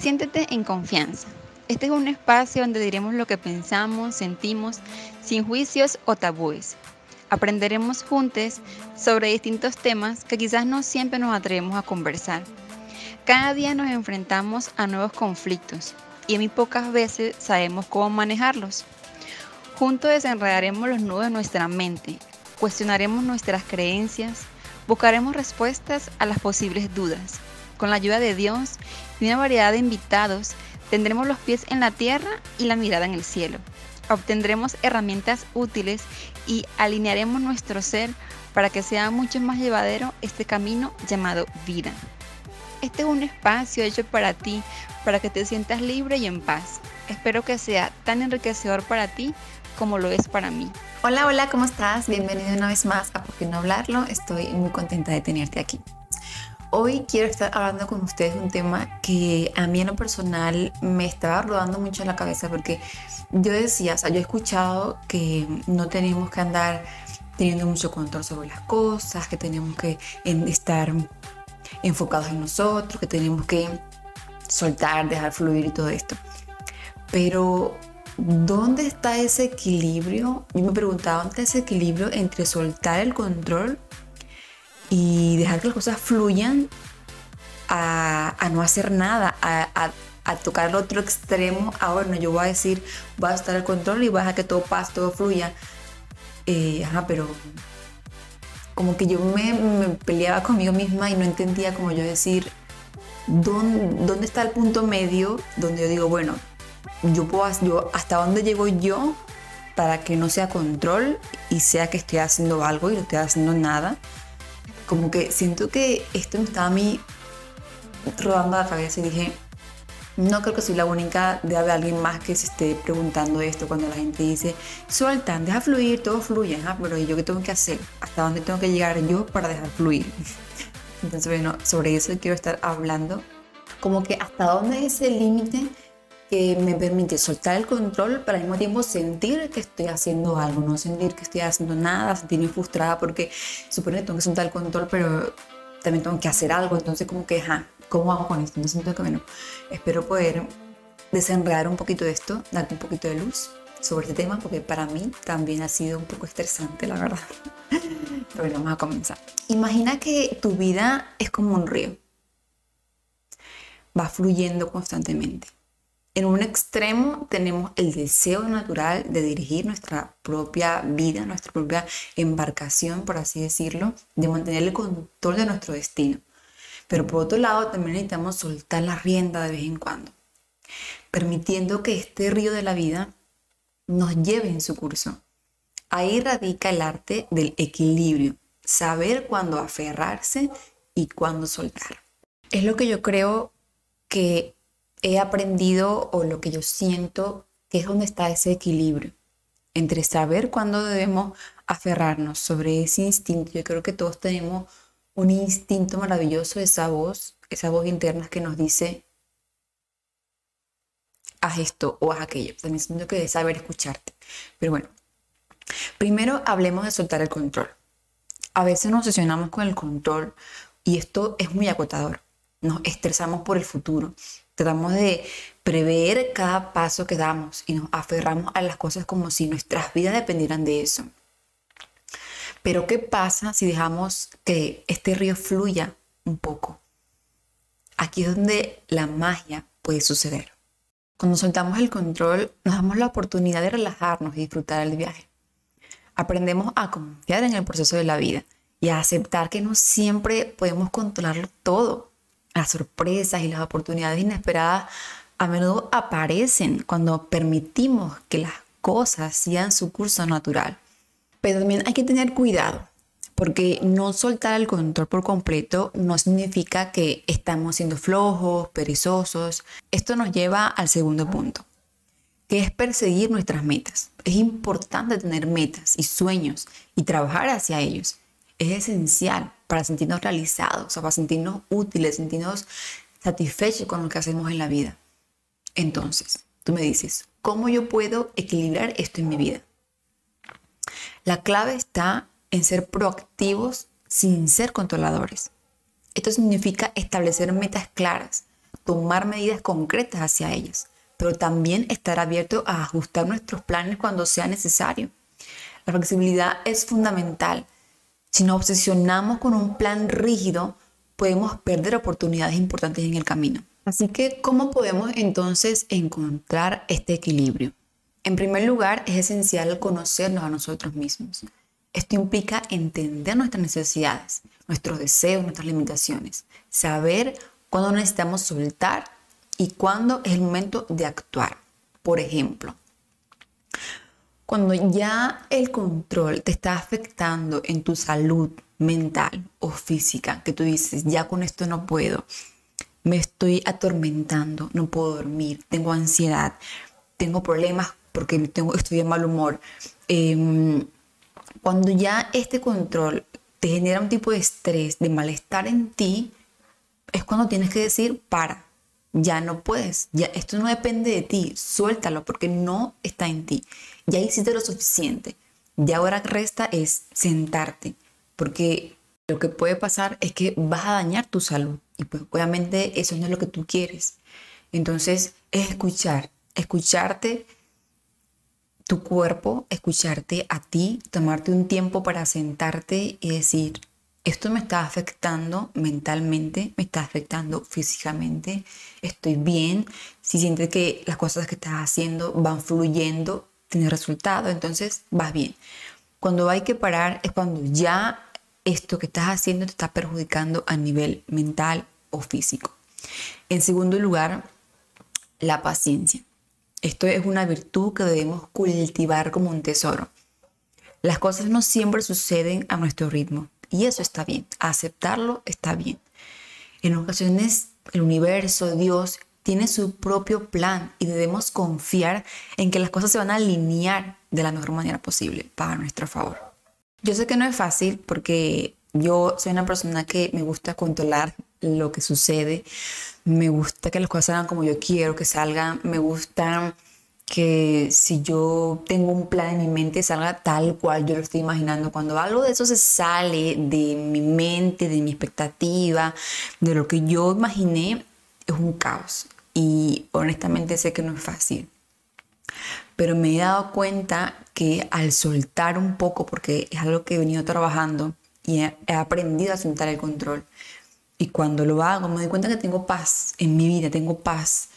Siéntete en confianza. Este es un espacio donde diremos lo que pensamos, sentimos, sin juicios o tabúes. Aprenderemos juntos sobre distintos temas que quizás no siempre nos atrevemos a conversar. Cada día nos enfrentamos a nuevos conflictos y muy pocas veces sabemos cómo manejarlos. Juntos desenredaremos los nudos de nuestra mente, cuestionaremos nuestras creencias, buscaremos respuestas a las posibles dudas. Con la ayuda de Dios y una variedad de invitados, tendremos los pies en la tierra y la mirada en el cielo. Obtendremos herramientas útiles y alinearemos nuestro ser para que sea mucho más llevadero este camino llamado vida. Este es un espacio hecho para ti, para que te sientas libre y en paz. Espero que sea tan enriquecedor para ti como lo es para mí. Hola, hola, ¿cómo estás? Bienvenido una vez más a Por qué no hablarlo. Estoy muy contenta de tenerte aquí. Hoy quiero estar hablando con ustedes de un tema que a mí en lo personal me estaba rodando mucho en la cabeza porque yo decía, o sea, yo he escuchado que no tenemos que andar teniendo mucho control sobre las cosas, que tenemos que estar enfocados en nosotros, que tenemos que soltar, dejar fluir y todo esto. Pero, ¿dónde está ese equilibrio? Yo me preguntaba, ¿dónde está ese equilibrio entre soltar el control y dejar que las cosas fluyan a, no hacer nada, a, tocar el otro extremo? Ah, bueno, yo voy a decir, voy a estar el control y voy a dejar que todo pase, todo fluya. Eh, ajá, pero como que yo me, peleaba conmigo misma y no entendía como yo decir, ¿dónde, ¿dónde, está el punto medio donde yo digo, bueno, yo puedo, yo, ¿hasta dónde llego yo para que no sea control y sea que estoy haciendo algo y no estoy haciendo nada? Como que siento que esto me estaba a mí rodando la cabeza y dije, no creo que soy la única, de haber alguien más que se esté preguntando esto cuando la gente dice, sueltan, deja fluir, todo fluye, pero ¿y yo qué tengo que hacer? ¿Hasta dónde tengo que llegar yo para dejar fluir? Entonces, bueno, sobre eso quiero estar hablando, como que hasta dónde es el límite que me permite soltar el control, pero al mismo tiempo sentir que estoy haciendo algo, no sentir que estoy haciendo nada, sentirme frustrada porque supone que tengo que soltar el control, pero también tengo que hacer algo, entonces como que, ajá, ¿cómo hago con esto? Me siento que, bueno, espero poder desenredar un poquito de esto, darte un poquito de luz sobre este tema, porque para mí también ha sido un poco estresante, la verdad. Pero bueno, vamos a comenzar. Imagina que tu vida es como un río. Va fluyendo constantemente. En un extremo tenemos el deseo natural de dirigir nuestra propia vida, nuestra propia embarcación, por así decirlo, de mantener el control de nuestro destino. Pero por otro lado, también necesitamos soltar la rienda de vez en cuando, permitiendo que este río de la vida nos lleve en su curso. Ahí radica el arte del equilibrio, saber cuándo aferrarse y cuándo soltar. Es lo que yo creo que he aprendido o lo que yo siento que es donde está ese equilibrio entre saber cuándo debemos aferrarnos sobre ese instinto. Yo creo que todos tenemos un instinto maravilloso, esa voz, esa voz interna que nos dice, haz esto o haz aquello. También siento que debes saber escucharte. Pero bueno, primero hablemos de soltar el control. A veces nos obsesionamos con el control y esto es muy acotador. Nos estresamos por el futuro. Tratamos de prever cada paso que damos y nos aferramos a las cosas como si nuestras vidas dependieran de eso. Pero ¿qué pasa si dejamos que este río fluya un poco? Aquí es donde la magia puede suceder. Cuando soltamos el control, nos damos la oportunidad de relajarnos y disfrutar el viaje. Aprendemos a confiar en el proceso de la vida y a aceptar que no siempre podemos controlarlo todo. Las sorpresas y las oportunidades inesperadas a menudo aparecen cuando permitimos que las cosas sigan su curso natural. Pero también hay que tener cuidado, porque no soltar el control por completo no significa que estamos siendo flojos, perezosos. Esto nos lleva al segundo punto, que es perseguir nuestras metas. Es importante tener metas y sueños y trabajar hacia ellos. Es esencial para sentirnos realizados, para sentirnos útiles, sentirnos satisfechos con lo que hacemos en la vida. Entonces, tú me dices, ¿cómo yo puedo equilibrar esto en mi vida? La clave está en ser proactivos sin ser controladores. Esto significa establecer metas claras, tomar medidas concretas hacia ellas, pero también estar abierto a ajustar nuestros planes cuando sea necesario. La flexibilidad es fundamental. Si nos obsesionamos con un plan rígido, podemos perder oportunidades importantes en el camino. Así que, ¿cómo podemos entonces encontrar este equilibrio? En primer lugar, es esencial conocernos a nosotros mismos. Esto implica entender nuestras necesidades, nuestros deseos, nuestras limitaciones, saber cuándo necesitamos soltar y cuándo es el momento de actuar. Por ejemplo, cuando ya el control te está afectando en tu salud mental o física, que tú dices, ya con esto no puedo, me estoy atormentando, no puedo dormir, tengo ansiedad, tengo problemas porque tengo, estoy de mal humor. Em, cuando ya este control te genera un tipo de estrés, de malestar en ti, es cuando tienes que decir, para, ya no puedes, ya esto no depende de ti, suéltalo porque no está en ti. Ya hiciste lo suficiente. Ya ahora resta es sentarte, porque lo que puede pasar es que vas a dañar tu salud y pues obviamente eso no es lo que tú quieres. Entonces es escuchar, escucharte tu cuerpo, escucharte a ti, tomarte un tiempo para sentarte y decir, esto me está afectando mentalmente, me está afectando físicamente, estoy bien, si sientes que las cosas que estás haciendo van fluyendo, tienes resultado, entonces vas bien. Cuando hay que parar es cuando ya esto que estás haciendo te está perjudicando a nivel mental o físico. En segundo lugar, la paciencia. Esto es una virtud que debemos cultivar como un tesoro. Las cosas no siempre suceden a nuestro ritmo y eso está bien. Aceptarlo está bien. En ocasiones el universo, Dios, tiene su propio plan y debemos confiar en que las cosas se van a alinear de la mejor manera posible para nuestro favor. Yo sé que no es fácil porque yo soy una persona que me gusta controlar lo que sucede, me gusta que las cosas salgan como yo quiero que salgan, me gusta que si yo tengo un plan en mi mente salga tal cual yo lo estoy imaginando. Cuando algo de eso se sale de mi mente, de mi expectativa, de lo que yo imaginé, es un caos. Y honestamente sé que no es fácil pero me he dado cuenta que al soltar un poco, porque es algo que he venido trabajando y he, aprendido a soltar el control, y cuando lo hago me doy cuenta que tengo paz en mi vida, tengo paz.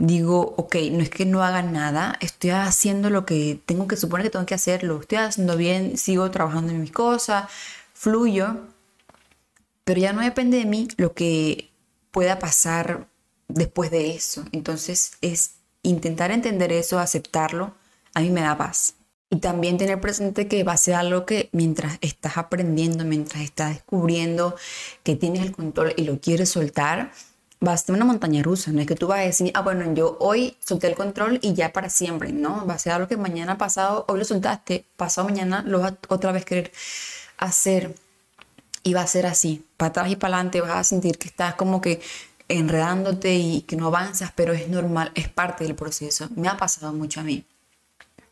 Digo, ok, no es que no haga nada, estoy haciendo lo que tengo que suponer que tengo que hacerlo, estoy haciendo bien, sigo trabajando en mis cosas, fluyo, pero ya no depende de mí lo que pueda pasar después de eso. Entonces es intentar entender eso, aceptarlo, a mí me da paz. Y también tener presente que va a ser algo que mientras estás aprendiendo, mientras estás descubriendo que tienes el control y lo quieres soltar, va a una montaña rusa. No es que tú vas a decir, ah, bueno, yo hoy solté el control y ya para siempre. No, va a ser algo que mañana pasado, hoy lo soltaste, pasado mañana lo vas a otra vez querer hacer. Y va a ser así, para atrás y para adelante vas a sentir que estás como que enredándote y que no avanzas, pero es normal, es parte del proceso. Me ha pasado mucho a mí.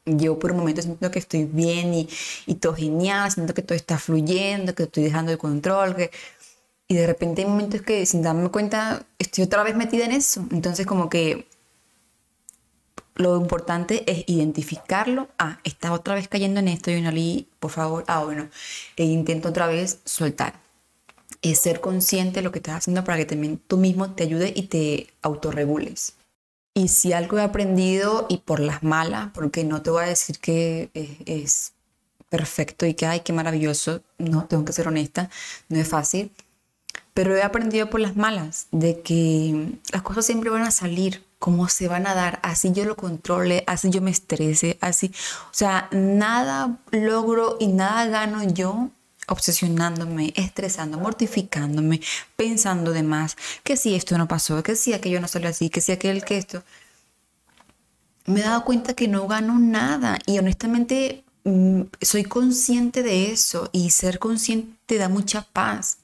Yo por un momento siento que estoy bien y, y todo genial, siento que todo está fluyendo, que estoy dejando el control, que... y de repente hay momentos que sin darme cuenta estoy otra vez metida en eso. Entonces como que lo importante es identificarlo. Ah, estás otra vez cayendo en esto y una por favor, ah, bueno, e intento otra vez soltar es ser consciente de lo que estás haciendo para que también tú mismo te ayude y te autorregules. Y si algo he aprendido y por las malas, porque no te voy a decir que es, perfecto y que, ay, qué maravilloso, no, tengo que ser honesta, no es fácil, pero he aprendido por las malas de que las cosas siempre van a salir como se van a dar, así yo lo controle, así yo me estrese, así, o sea, nada logro y nada gano yo obsesionándome, estresando, mortificándome, pensando de más, que si esto no pasó, que si aquello no salió así, que si aquel que esto. Me he dado cuenta que no gano nada y honestamente mm, soy consciente de eso y ser consciente da mucha paz.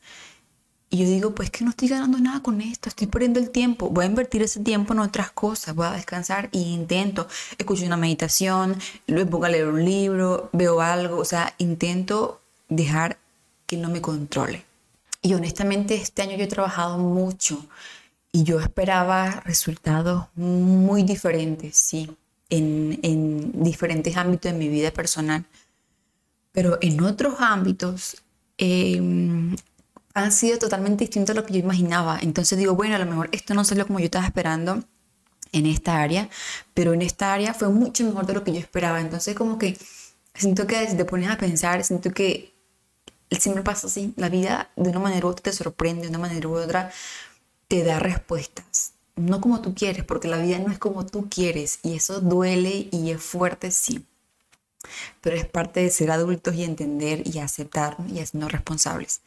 Y yo digo, pues que no estoy ganando nada con esto, estoy perdiendo el tiempo, voy a invertir ese tiempo en otras cosas, voy a descansar y intento, escucho una meditación, luego pongo a leer un libro, veo algo, o sea, intento dejar que no me controle. Y honestamente este año yo he trabajado mucho y yo esperaba resultados muy diferentes, sí, en, en diferentes ámbitos de mi vida personal. Pero en otros ámbitos eh, han sido totalmente distintos a lo que yo imaginaba. Entonces digo, bueno, a lo mejor esto no salió como yo estaba esperando en esta área, pero en esta área fue mucho mejor de lo que yo esperaba. Entonces como que siento que si te pones a pensar, siento que siempre pasa así. La vida de una manera u otra te sorprende, de una manera u otra te da respuestas. No como tú quieres, porque la vida no es como tú quieres y eso duele y es fuerte, sí. Pero es parte de ser adultos y entender y aceptar y hacernos responsables.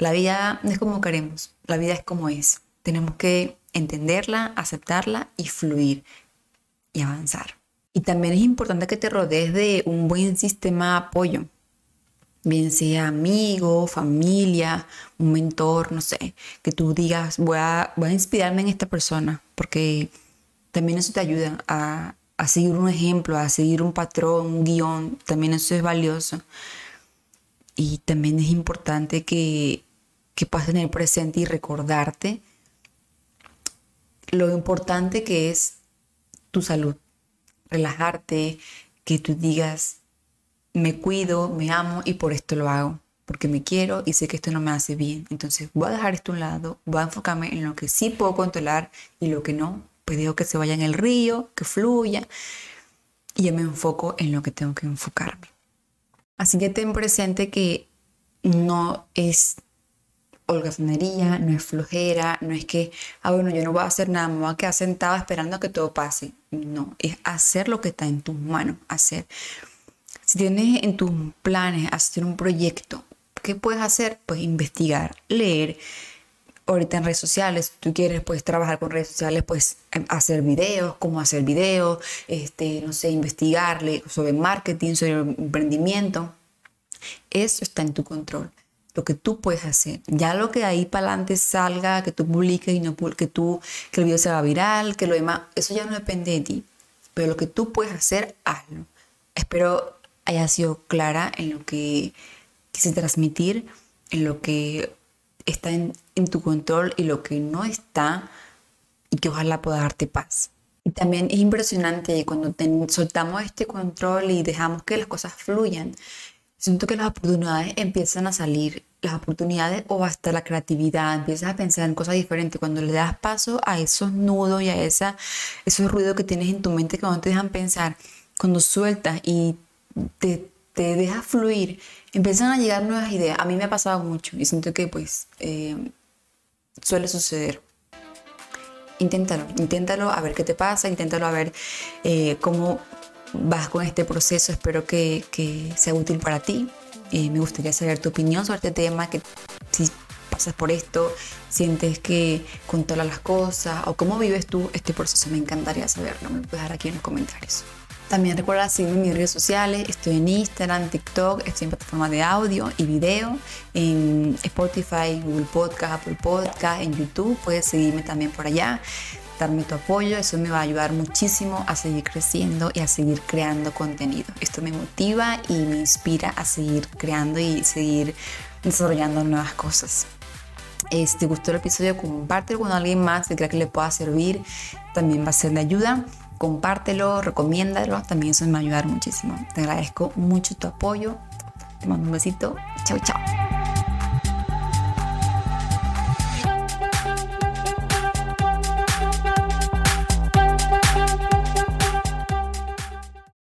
La vida no es como queremos, la vida es como es. Tenemos que entenderla, aceptarla y fluir y avanzar. Y también es importante que te rodees de un buen sistema de apoyo bien sea amigo, familia, un mentor, no sé, que tú digas, voy a, inspirarme en esta persona, porque también eso te ayuda a seguir un ejemplo, a seguir un patrón, un guion, también eso es valioso. Y también es importante que, que puedas tener presente y recordarte lo importante que es tu salud, relajarte, que tú digas, me cuido, me amo y por esto lo hago, porque me quiero y sé que esto no me hace bien. Entonces voy a dejar esto a un lado, voy a enfocarme en lo que sí puedo controlar y lo que no, pues digo que se vaya en el río, que fluya y yo me enfoco en lo que tengo que enfocarme. Así que ten presente que no es holgazanería, no es flojera, no es que, ah, bueno, yo no voy a hacer nada, me voy a quedar sentada esperando a que todo pase. No, es hacer lo que está en tus manos, hacer. Si tienes en tus planes hacer un proyecto, ¿qué puedes hacer? Pues investigar, leer. Ahorita en redes sociales, si tú quieres pues trabajar con redes sociales, pues em, hacer videos, cómo hacer videos, este, no sé, investigarle sobre marketing, sobre emprendimiento. Eso está en tu control lo que tú puedes hacer. Ya lo que ahí para adelante salga, que tú publiques y no que tú que el video se va viral, que lo demás, eso ya no depende de ti. Pero lo que tú puedes hacer, hazlo. Espero haya sido clara en lo que quise transmitir, en lo que está en, tu control y lo que no está, y que ojalá pueda darte paz. Y también es impresionante cuando soltamos este control y dejamos que las cosas fluyan. Siento que las oportunidades empiezan a salir, las oportunidades o hasta la creatividad, empiezas a pensar en cosas diferentes. Cuando le das paso a esos nudos y a esa, esos ruidos que tienes en tu mente que no te dejan pensar, cuando sueltas y te, te deja fluir, empiezan a llegar nuevas ideas. A mí me ha pasado mucho y siento que pues eh, suele suceder. Inténtalo, inténtalo a ver qué te pasa, inténtalo a ver eh, cómo vas con este proceso. Espero que sea útil para ti. Eh, me gustaría saber tu opinión sobre este tema, que si pasas por esto, sientes que controla las cosas o cómo vives tú este proceso. Me encantaría saberlo. Me puedes dejar aquí en los comentarios. También recuerda seguirme en mis redes sociales. Estoy en Instagram, TikTok, estoy en plataformas de audio y video, en Spotify, Google Podcast, Apple Podcast, en YouTube. Puedes seguirme también por allá, darme tu apoyo. Eso me va a ayudar muchísimo a seguir creciendo y a seguir creando contenido. Esto me motiva y me inspira a seguir creando y seguir desarrollando nuevas cosas. Si te gustó el episodio, compártelo con alguien más que crea que le pueda servir. También va a ser de ayuda compártelo, recomiéndalo, también eso me va a ayudar muchísimo. Te agradezco mucho tu apoyo. Te mando un besito. Chao, chao.